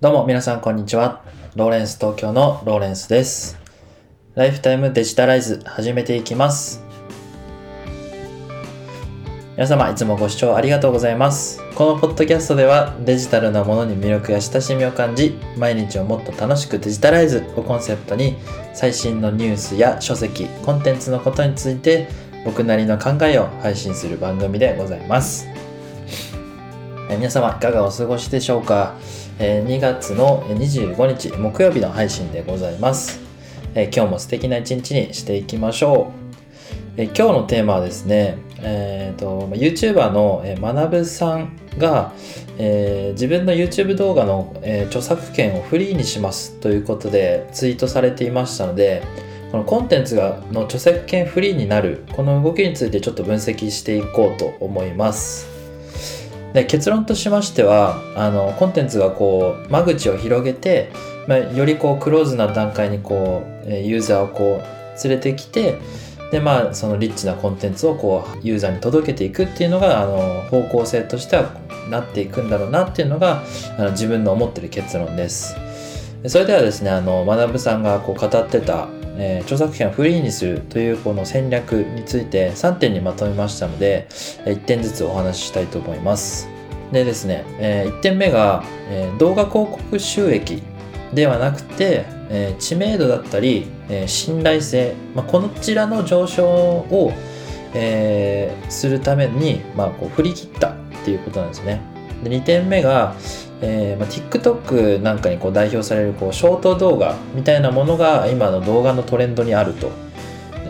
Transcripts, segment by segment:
どうも皆さんこんにちは。ローレンス東京のローレンスです。ライフタイムデジタライズ始めていきます。皆様いつもご視聴ありがとうございます。このポッドキャストではデジタルなものに魅力や親しみを感じ、毎日をもっと楽しくデジタライズをコンセプトに最新のニュースや書籍、コンテンツのことについて僕なりの考えを配信する番組でございます。えー皆様いかがお過ごしでしょうか、えー2月の25日木曜日の配信でございます、えー今日も素敵な一日にしていきましょう、えー今日のテーマはですね、えーとまあ YouTuber の、えー、まなぶさんが、えー自分の YouTube 動画の、えー著作権をフリーにしますということでツイートされていましたのでこのコンテンツがの著作権フリーになるこの動きについてちょっと分析していこうと思います。で結論としましてはあのコンテンツがこう間口を広げて、まあ、よりこうクローズな段階にこうユーザーをこう連れてきてでまあそのリッチなコンテンツをこうユーザーに届けていくっていうのがあの方向性としてはなっていくんだろうなっていうのがあの自分の思ってる結論です。それではですねあの学さんがこう語ってた、えー著作権をフリーにするというこの戦略について3点にまとめましたのでえ1点ずつお話ししたいと思います。でですね、え1点目が、え動画広告収益ではなくて、え知名度だったり、え信頼性、まあ、こちらの上昇を、えするために、まあ、こう振り切ったっていうことなんですね。で2点目が、えーまあ、TikTok なんかにこう代表されるこうショート動画みたいなものが今の動画のトレンドにあると。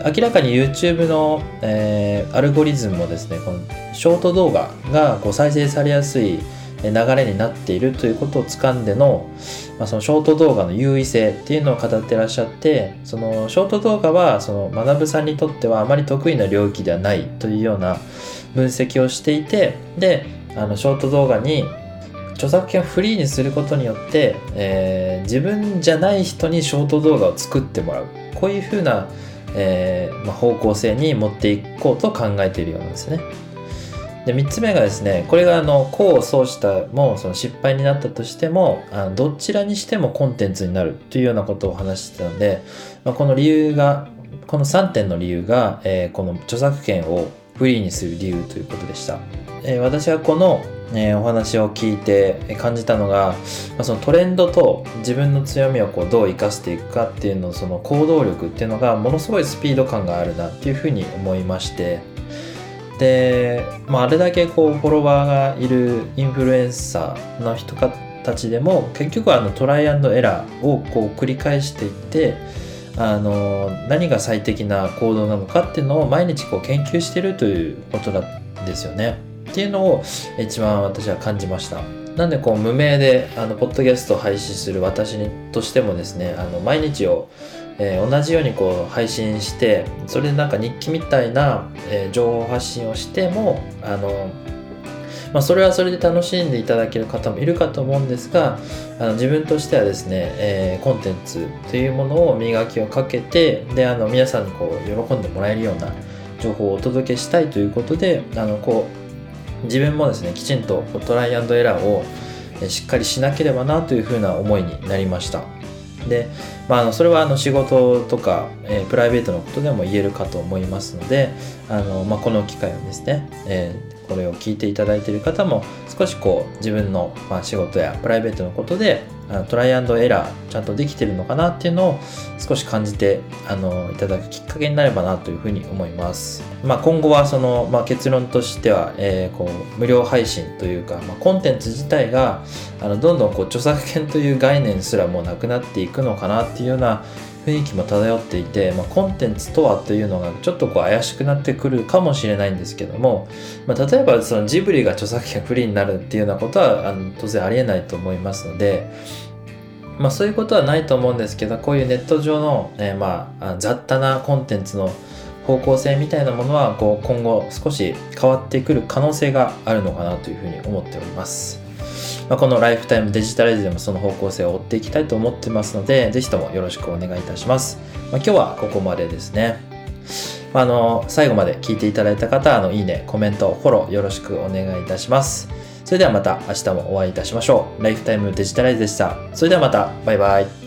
明らかに YouTube の、えーアルゴリズムもですねこのショート動画がこう再生されやすい流れになっているということを掴んでの,、まあそのショート動画の優位性っていうのを語ってらっしゃってそのショート動画はその学さんにとってはあまり得意な領域ではないというような分析をしていてであのショート動画に著作権をフリーにすることによって、えー自分じゃない人にショート動画を作ってもらうこういうふうな、えーまあ、方向性に持っていこうと考えているようなんですね。で3つ目がですねこれがあの功を奏したもその失敗になったとしてもあのどちらにしてもコンテンツになるというようなことを話してたので、まあ、この理由がこの3点の理由が、えーこの著作権をフリーにする理由ということでした。え私はこの、えーお話を聞いて感じたのが、まあ、そのトレンドと自分の強みをこうどう生かしていくかっていうのその行動力っていうのがものすごいスピード感があるなっていうふうに思いましてで、まあ、あれだけこうフォロワーがいるインフルエンサーの人たちでも結局あのトライアンドエラーをこう繰り返していってあの何が最適な行動なのかっていうのを毎日こう研究してるということなんですよね。っていうのを一番私は感じました。なんでこう無名であのポッドキャストを配信する私としてもですねあの毎日を、えー同じようにこう配信してそれでなんか日記みたいな、えー情報発信をしてもあの、まあ、それはそれで楽しんでいただける方もいるかと思うんですがあの自分としてはですね、えーコンテンツというものを磨きをかけてであの皆さんにこう喜んでもらえるような情報をお届けしたいということであのこう自分もですねきちんとトライアンドエラーをしっかりしなければなというふうな思いになりました。で、まあ、それはあの仕事とか、えープライベートのことでも言えるかと思いますのであの、まあ、この機会をですね、えーこれを聞いていただいている方も少しこう自分の、まあ、仕事やプライベートのことでトライアンドエラーちゃんとできてるのかなっていうのを少し感じてあのいただくきっかけになればなというふうに思います、まあ、今後はその、まあ、結論としては、えーこう無料配信というか、まあ、コンテンツ自体があのどんどんこう著作権という概念すらもうなくなっていくのかなっていうような雰囲気も漂っていて、まあ、コンテンツとはというのがちょっとこう怪しくなってくるかもしれないんですけども、まあ、例えばそのジブリが著作権フリーになるっていうようなことはあの当然ありえないと思いますので、まあ、そういうことはないと思うんですけどこういうネット上の、えま、あ雑多なコンテンツの方向性みたいなものはこう今後少し変わってくる可能性があるのかなというふうに思っております。まあ、このライフタイムデジタライズでもその方向性を追っていきたいと思ってますので、ぜひともよろしくお願いいたします。まあ、今日はここまでですね。あの最後まで聞いていただいた方はあのいいねコメントフォローよろしくお願いいたしますそれではまた明日もお会いいたしましょう。ライフタイムデジタライズでした。それではまた、バイバイ。